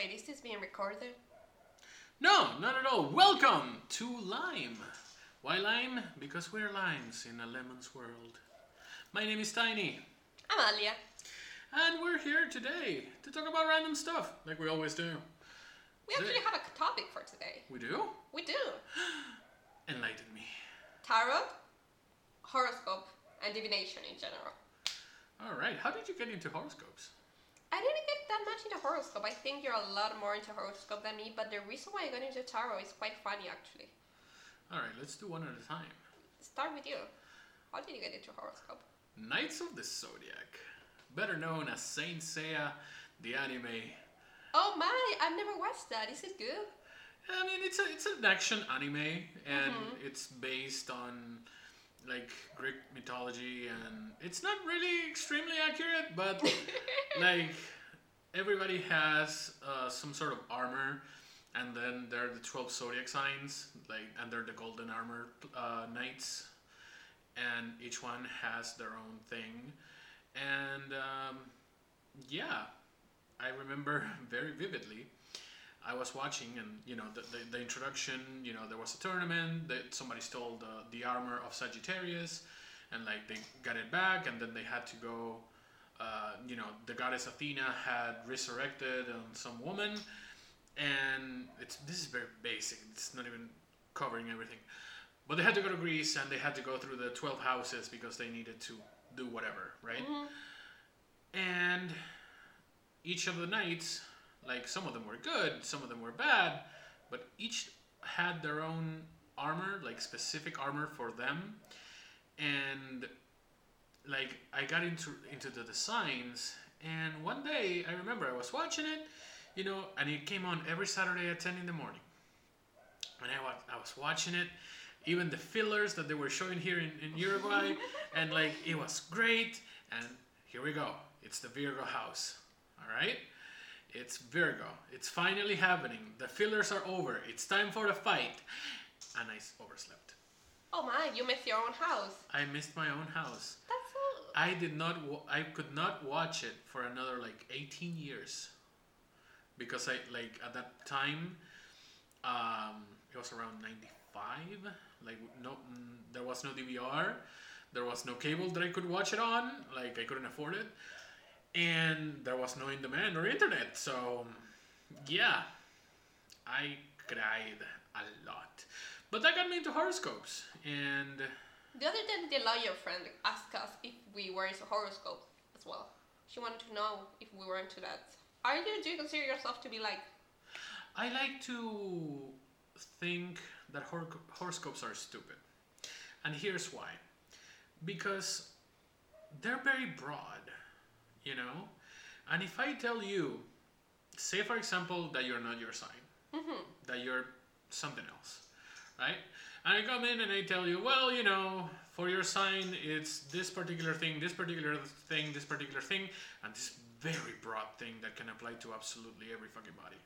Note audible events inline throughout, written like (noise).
Wait, is this being recorded? No, not at all. Welcome to Lime. Why lime? Because we're limes in a lemon's world. My name is Tiny, Amalia. and we're here today to talk about random stuff, like we always do. We actually have a topic for today. We do? We do. (gasps) Enlighten me. Tarot, horoscope, and divination in general. All right, how did you get into horoscopes? I didn't get that much into horoscope. I think you're a lot more into horoscope than me, but the reason why I got into tarot is quite funny actually. All right, let's do one at a time. Start with you. How did you get into horoscope? Knights of the Zodiac, better known as Saint Seiya, the anime. Oh my, I've never watched that. Is it good? I mean, it's a it's an action anime, and Mhm. it's based on like Greek mythology, and it's not really extremely accurate, but (laughs) like everybody has uh, some sort of armor, and then there are the twelve zodiac signs, like, and they're the golden armor uh, knights, and each one has their own thing, and um, yeah, I remember (laughs) very vividly. I was watching, and you know, the, the, the introduction. You know, there was a tournament that somebody stole the, the armor of Sagittarius, and like they got it back, and then they had to go. Uh, you know, the goddess Athena had resurrected on some woman, and it's this is very basic. It's not even covering everything, but they had to go to Greece, and they had to go through the twelve houses because they needed to do whatever, right? Mhm. and each of the knights like some of them were good some of them were bad but each had their own armor like specific armor for them. And like i got into into the designs and one day i remember i was watching it you know and it came on every saturday at 10 in the morning. And i was, I was watching it even the fillers that they were showing here in, in uruguay (laughs) and like it was great and here we go. It's the virgo house all right it's virgo. It's finally happening. The fillers are over. It's time for the fight. And I overslept. Oh my, you missed your own house. i missed my own house. That's so. i did not wa- i could not watch it for another like 18 years. Because i like at that time um it was around 95 like no mm, there was no dvr there was no cable that i could watch it on. Like i couldn't afford it and there was no in demand or internet so yeah i cried a lot but that got me into horoscopes and The other day, the lawyer friend asked us if we were into horoscopes as well. She wanted to know if we were into that. Are you? Do you consider yourself to be like? I like to think that hor- horoscopes are stupid. And here's why. Because they're very broad, you know? And if I tell you, say for example, that you're not your sign, hmm that you're something else, right? And I come in and I tell you, well, you know, for your sign, it's this particular thing, this particular thing, this particular thing, and this very broad thing that can apply to absolutely every fucking body.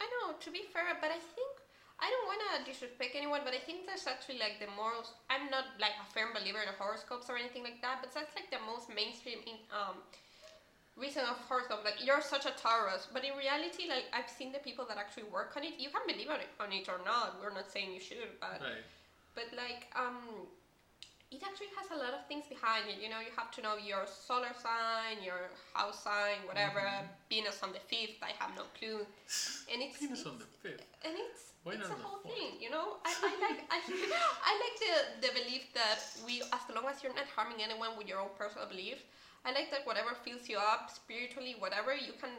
I know. To be fair, but I think I don't want to disrespect anyone, but I think that's actually like the most. I'm not like a firm believer in horoscopes or anything like that, but that's like the most mainstream in um reason of horoscope. Like you're such a Taurus, but in reality, like I've seen the people that actually work on it. You can believe on it, on it or not. We're not saying you should, but Right. but like um it actually has a lot of things behind it you know you have to know your solar sign your house sign whatever Mhm. venus on the fifth i have no clue and it's, Venus on the fifth. and it's Why it's a the whole thing you know i, I like I, (laughs) I like the, the belief that we as long as you're not harming anyone with your own personal belief i like that whatever fills you up spiritually whatever you can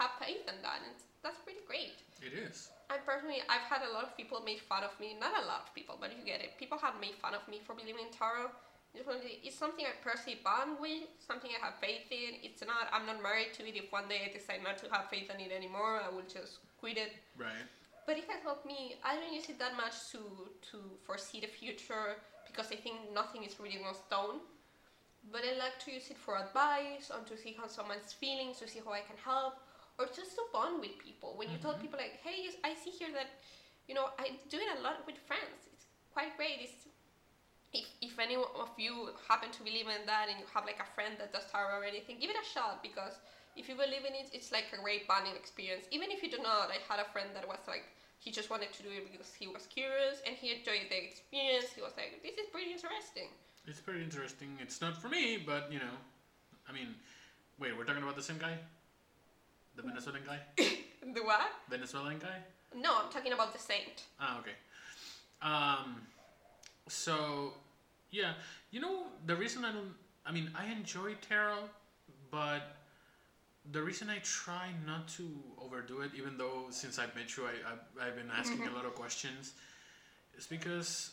have faith in that and that's pretty great It is. I personally, I've had a lot of people make fun of me. Not a lot of people, but you get it. People have made fun of me for believing in tarot. It's It's something I personally bond with, something I have faith in. It's not, I'm not married to it. If one day I decide not to have faith in it anymore, I will just quit it. Right. But it has helped me. I don't use it that much to, to foresee the future because I think nothing is written on stone. But I like to use it for advice, on to see how someone's feeling, to see how I can help, or just to bond with people. When you tell Mhm. people like, "Hey, I see here that, you know, I do it a lot with friends. It's quite great. It's if, if any of you happen to believe in that and you have like a friend that does tarot or anything, give it a shot because if you believe in it, it's like a great bonding experience. Even if you do not, I had a friend that was like, he just wanted to do it because he was curious and he enjoyed the experience. He was like, this is pretty interesting. It's pretty interesting. It's not for me, but you know, I mean, wait, we're talking about the same guy, the Venezuelan guy, (laughs) The what? Venezuelan guy. No, I'm talking about the saint. Ah, okay. Um, so yeah, you know the reason I don't. I mean, I enjoy tarot, but the reason I try not to overdo it, even though since I've met you, I, I I've been asking a lot of questions, is because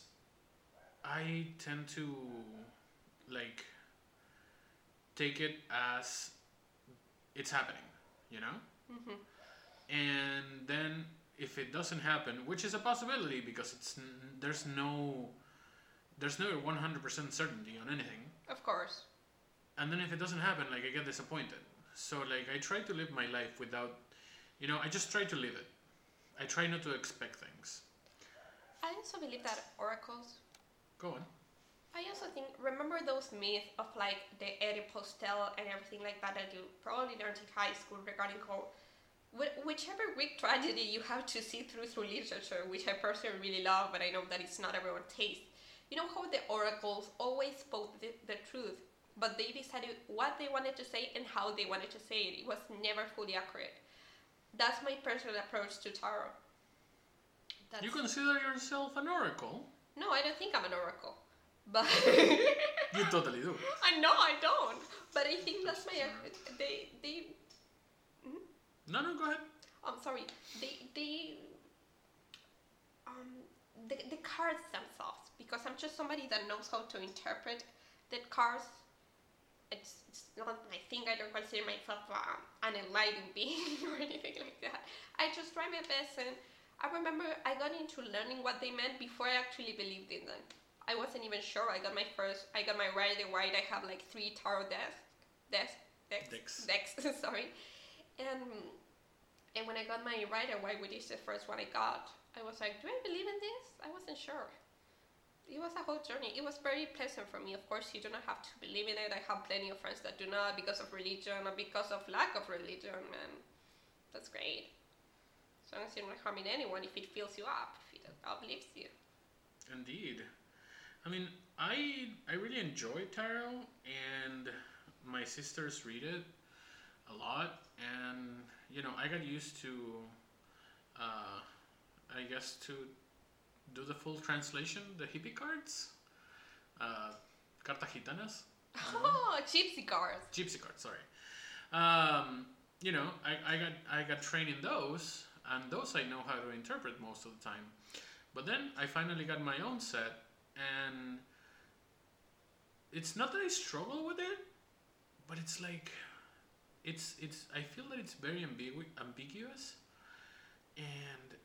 I tend to like take it as it's happening, you know. hmm and then if it doesn't happen which is a possibility because it's n- there's no there's no 100% certainty on anything Of course. and then if it doesn't happen like i get disappointed so like i try to live my life without you know i just try to live it i try not to expect things I also believe that oracles. go on I also think remember those myths of like the Oedipus tale and everything like that that you probably learned in high school regarding how whichever Greek tragedy you have to see through through literature, which I personally really love, but I know that it's not everyone's taste. You know how the oracles always spoke the, the truth, but they decided what they wanted to say and how they wanted to say it. It was never fully accurate. That's my personal approach to tarot. That's, you consider yourself an oracle no, I don't think I'm an oracle, but. (laughs) you totally do (laughs) I know I don't, but I think that's my they they. no no go ahead I'm sorry. They they. Um, the the cards themselves because I'm just somebody that knows how to interpret the cards. It's, it's not my thing. I don't consider myself uh, an enlightened being (laughs) or anything like that. I just try my best, and I remember I got into learning what they meant before I actually believed in them. I wasn't even sure. I got my first. I got my Rider Waite. I have like three tarot decks, decks, decks, Decks. decks. sorry, and and when I got my Rider Waite, which is the first one I got, I was like, do I believe in this? I wasn't sure. It was a whole journey. It was very pleasant for me. Of course, you do not have to believe in it. I have plenty of friends that do not because of religion or because of lack of religion, and that's great. As long as you're not harming anyone, if it fills you up, if it uplifts you. Indeed. I mean, I I really enjoy tarot, and my sisters read it a lot, and you know, I got used to, uh, I guess, to do the full translation, the hippie cards, uh, cartas gitanas, Oh, (laughs) gypsy cards. gypsy cards. Sorry. Um, you know, I, I got I got trained in those, and those I know how to interpret most of the time. But then I finally got my own set, and it's not that I struggle with it, but it's like, it's it's I feel that it's very ambigu- ambiguous, and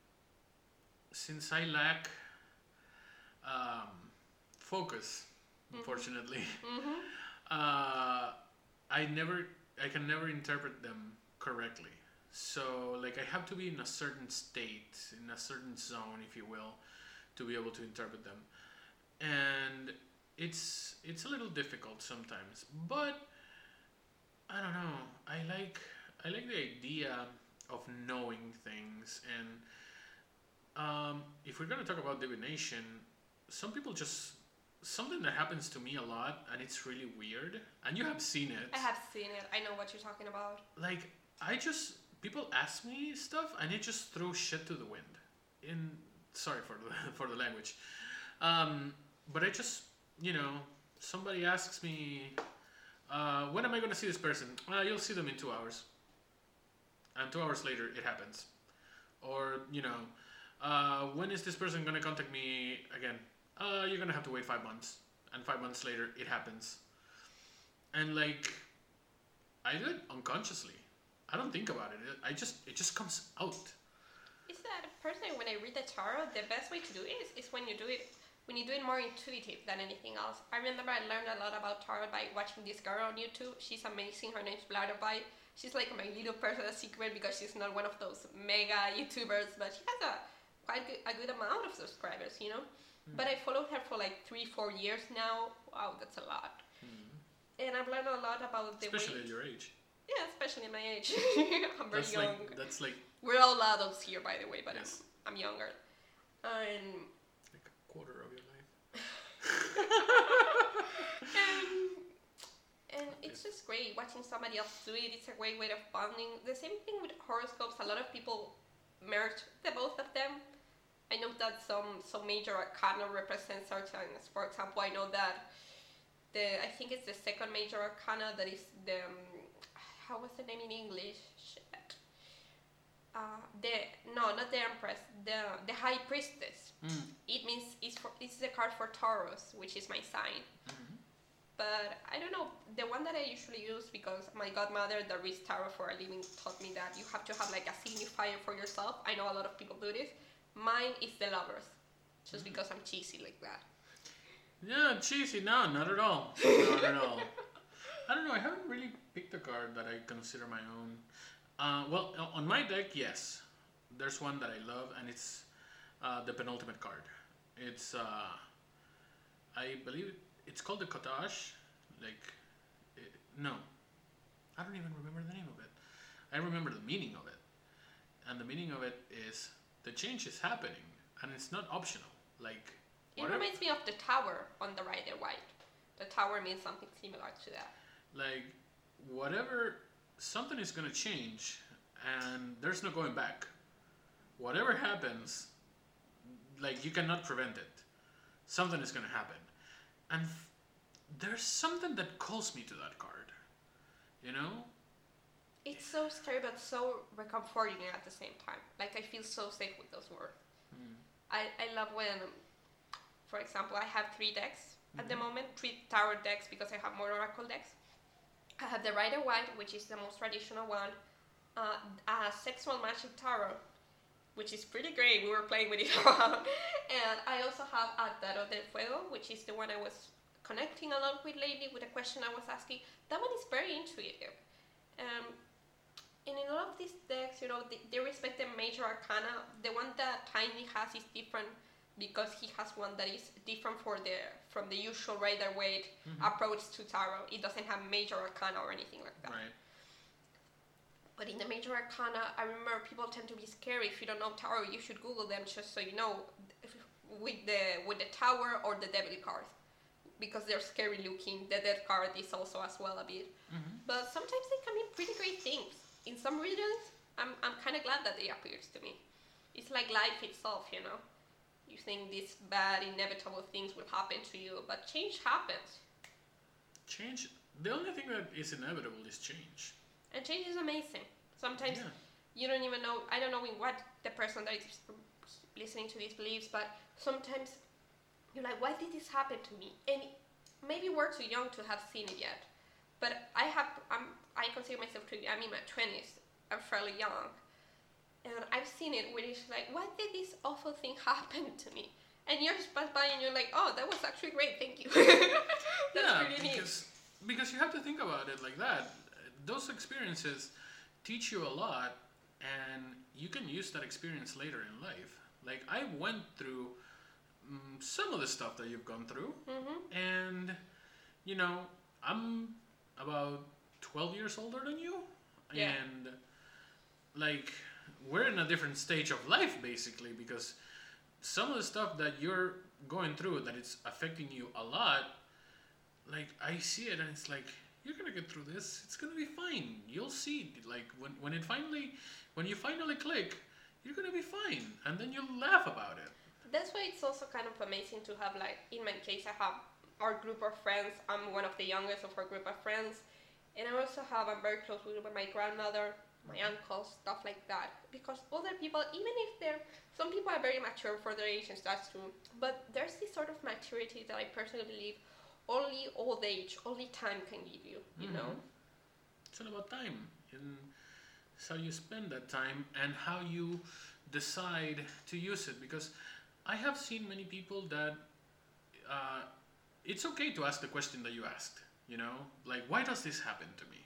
since I lack um, focus, unfortunately Mm-hmm. (laughs) uh, I never, I can never interpret them correctly. So, like, I have to be in a certain state, in a certain zone, if you will, to be able to interpret them. And it's it's a little difficult sometimes, but I don't know. I like I like the idea of knowing things, and um, if we're gonna talk about divination, some people just something that happens to me a lot and it's really weird and you have seen it. I have seen it. I know what you're talking about. like i just people ask me stuff and it just throws shit to the wind. In sorry for the (laughs) for the language. Um, but i just you know somebody asks me uh, when am i going to see this person? Uh, you'll see them in two hours. And two hours later it happens. Or you know uh, when is this person going to contact me again uh, you're going to have to wait five months and five months later it happens and like i do it unconsciously i don't think about it It- i just it just comes out Is that personally when I read the tarot, the best way to do it is, is when you do it when you do it more intuitive than anything else. I remember I learned a lot about tarot by watching this girl on YouTube. She's amazing. Her name's Blatterby. She's like my little personal secret because she's not one of those mega YouTubers, but she has a quite a good amount of subscribers, you know. Hmm. But I followed her for like three, four years now. Wow, that's a lot. Hmm. And I've learned a lot about the especially at your age Yeah, especially my age. (laughs) (laughs) I'm very That's young. like that's like We're all adults here, by the way, but Yes. I'm, I'm younger. And, like a quarter of your life. (laughs) and, and it's just great watching somebody else do it. It's a great way of bonding. The same thing with horoscopes. A lot of people merge the both of them. I know that some some major arcana represents certain. Things. For example, I know that the I think it's the second major arcana that is the um, how was the name in English? Shit. Uh, the no, not the empress. The the high priestess. Mm. It means it's for it's the card for Taurus, which is my sign. Mhm. But I don't know the one that I usually use because my godmother that reads tarot for a living taught me that you have to have like a signifier for yourself. I know a lot of people do this. Mine is the lovers, just because I'm cheesy like that. Yeah, cheesy. No, not at all. (laughs) Not at all. I don't know. I haven't really picked a card that I consider my own. Uh, well, on my deck, yes. There's one that I love, and it's uh, the penultimate card. It's, uh, I believe it's called the Cottage. Like, it, no. I don't even remember the name of it. I remember the meaning of it. And the meaning of it is the change is happening, and it's not optional. Like, It reminds me of the tower on the Rider Waite. The tower means something similar to that. like whatever something is going to change and there's no going back whatever happens like you cannot prevent it something is going to happen and f- there's something that calls me to that card you know It's so scary but so recomforting at the same time. Like I feel so safe with those words. Mm. I, I love when, for example, I have three decks at the moment, three tarot decks because I have more oracle decks. I have the Rider Waite, which is the most traditional one, uh, a Sexual Magic Tarot, which is pretty great. We were playing with it (laughs) around. and I also have a Tarot del Fuego, which is the one I was connecting a lot with lately with a question I was asking. That one is very intuitive. Um, and in all of these decks, you know, they, they respect the major arcana. The one that Tiny has is different because he has one that is different for the from the usual Rider Waite approach to tarot. It doesn't have major arcana or anything like that. right But in the major arcana, I remember people tend to be scary. If you don't know tarot, you should Google them just so you know with the with the tower or the devil card because they're scary looking. The death card is also as well a bit. Mhm. But sometimes they can mean pretty great things. In some regions, I'm, I'm kind of glad that they appears to me. It's like life itself, you know. You think these bad, inevitable things will happen to you, but change happens. change the only thing that is inevitable is change And change is amazing. Sometimes yeah you don't even know i don't know in what the person that is listening to this believes but sometimes you're like why did this happen to me and maybe we're too young to have seen it yet but i have i'm i consider myself to i'm in my 20s i'm fairly young. And i've seen it where it's like why did this awful thing (laughs) happen to me? And years pass by and you're like oh that was actually great. Thank you. (laughs) That's yeah, pretty neat. because because you have to think about it like that. Those experiences teach you a lot, and you can use that experience later in life. Like I went through mm, some of the stuff that you've gone through, hmm and you know I'm about twelve years older than you, Yeah. and like we're in a different stage of life basically because some of the stuff that you're going through that it's affecting you a lot like i see it and it's like you're gonna get through this. It's gonna be fine. You'll see like when, when it finally when you finally click you're gonna be fine. And then you'll laugh about it. That's why it's also kind of amazing to have like in my case i have our group of friends. I'm one of the youngest of our group of friends. And i also have i'm very close with my grandmother my uncles stuff like that. Because other people even if they're some people are very mature for their age and that's true. But there's this sort of maturity that i personally believe only old age only time can give you you know? Mhm. it's all about time. And it's how you spend that time and how you decide to use it. Because i have seen many people that uh, it's okay to ask the question that you asked you know? Like why does this happen to me?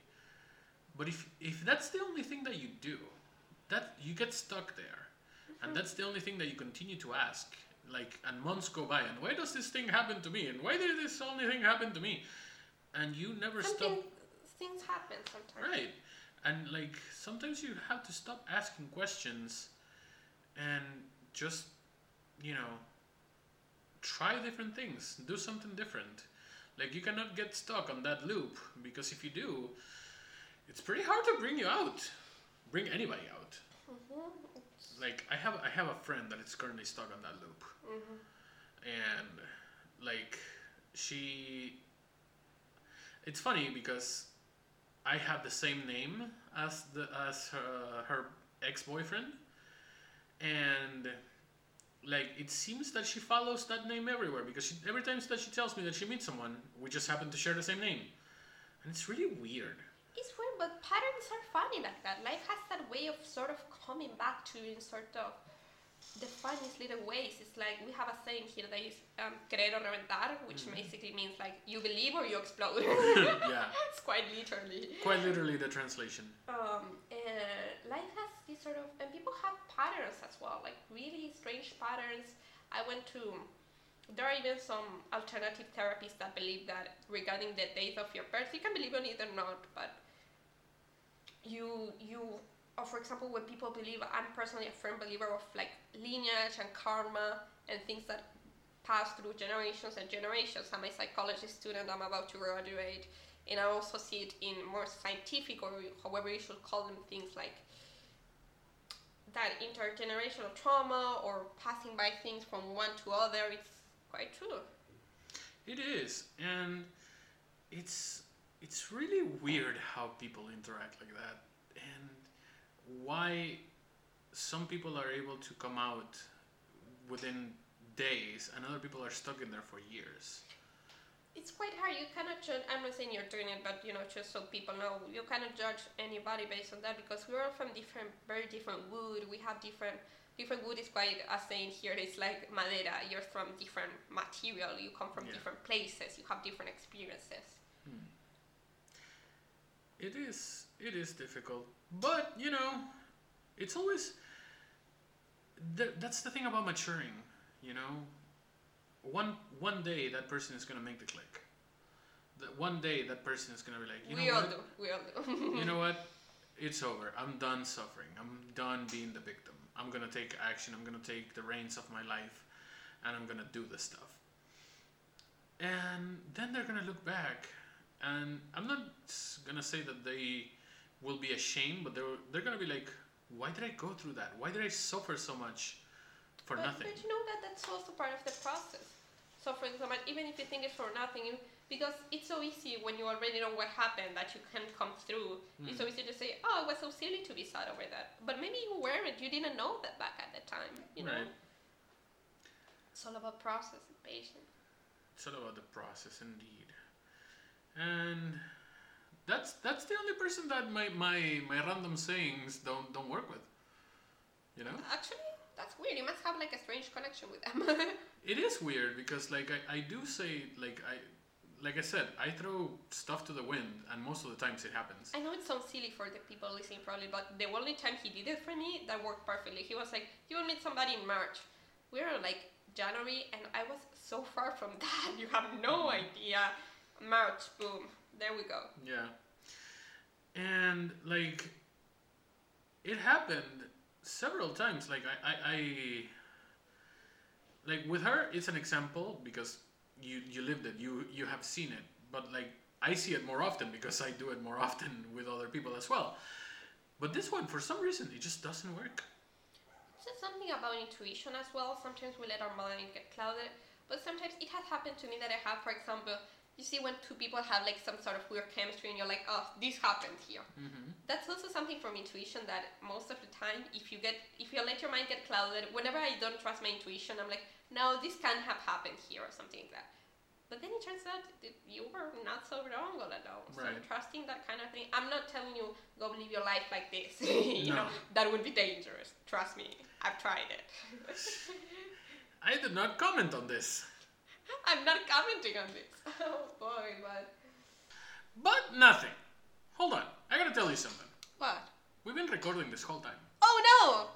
But if if that's the only thing that you do that you get stuck there. And that's the only thing that you continue to ask. Like and months go by and why does this thing happen to me? And why did this only thing happen to me? And you never something stop things happen sometimes. Right. And like sometimes you have to stop asking questions and just, you know, try different things, do something different. Like you cannot get stuck on that loop because if you do, it's pretty hard to bring you out. Bring anybody out. Mhm. Like I have I have a friend that is currently stuck on that loop. Mhm. and like she it's funny because i have the same name as the as her, her ex-boyfriend and like it seems that she follows that name everywhere because she, every time that she tells me that she meets someone we just happen to share the same name and it's really weird It's weird, but patterns are funny like that. Life has that way of sort of coming back to you in sort of the funniest little ways. It's like we have a saying here that is um, creer o reventar, which basically means like you believe or you explode. (laughs) yeah (laughs) it's quite literally. quite literally the translation Um, and life has this sort of, and people have patterns as well, like really strange patterns. I went to, there are even some alternative therapists that believe that regarding the date of your birth, you can believe on it or not, but you, you, or for example, when people believe, I'm personally a firm believer of like lineage and karma and things that pass through generations and generations. I'm a psychology student, I'm about to graduate, and I also see it in more scientific or however you should call them things like that intergenerational trauma or passing by things from one to other. It's quite true. It is, and it's it's really weird how people interact like that, and why some people are able to come out within days, and other people are stuck in there for years. It's quite hard. You cannot judge. I'm not saying you're doing it, but you know, just so people know, you cannot judge anybody based on that because we're all from different, very different wood. We have different. Different wood is quite a saying here. It's like madera. You're from different material. You come from Yeah. different places. You have different experiences. Hmm. It is it is difficult, but you know, it's always th- that's the thing about maturing. You know, one one day that person is gonna make the click. That one day that person is gonna be like, you we know all what? do. We all do. (laughs) you know what? It's over. I'm done suffering. I'm done being the victim. I'm gonna take action. I'm gonna take the reins of my life, and I'm gonna do this stuff. And then they're gonna look back, and I'm not gonna say that they will be ashamed, but they're they're gonna be like, why did I go through that? Why did I suffer so much for but, nothing? But you know that that's also part of the process. So, much, even if you think it's for nothing, because it's so easy when you already know what happened that you can't come through. It's hmm. so easy to say, "Oh, it was so silly to be sad over that," but maybe you weren't. You didn't know that back at the time. You know, Right. it's all about process and patience. It's all about the process, indeed. And that's that's the only person that my, my, my random sayings don't don't work with. You know, Actually, that's weird. You must have like a strange connection with them. (laughs) it is weird because like I, I do say like I like I said I throw stuff to the wind and most of the times it happens. I know it sounds silly for the people listening probably, but the only time he did it for me, that worked perfectly. He was like, "You will meet somebody in March." We were like January, and I was so far from (laughs) that. You have no mm-hmm. idea. March, boom, there we go. Yeah. And like it happened several times. Like I, I, I like with her it's an example because you you lived it, you you have seen it. But like I see it more often because I do it more often (laughs) with other people as well. But this one for some reason it just doesn't work. It's just something about intuition as well. Sometimes we let our mind get clouded, but sometimes it has happened to me that I have, for example, you see when two people have like some sort of weird chemistry, and you're like, "Oh, this happened here." Mm-hmm. that's also something from intuition that most of the time if you get if you let your mind get clouded whenever i don't trust my intuition i'm like no this can't have happened here or something like that but then it turns out that you were not so wrong all along so Right. trusting that kind of thing i'm not telling you go live your life like this (laughs) you know No. that would be dangerous trust me i've tried it (laughs) I did not comment on this. I'm not commenting on this (laughs) oh boy but But nothing. Hold on. I gotta tell you something. what We've been recording this whole time. oh no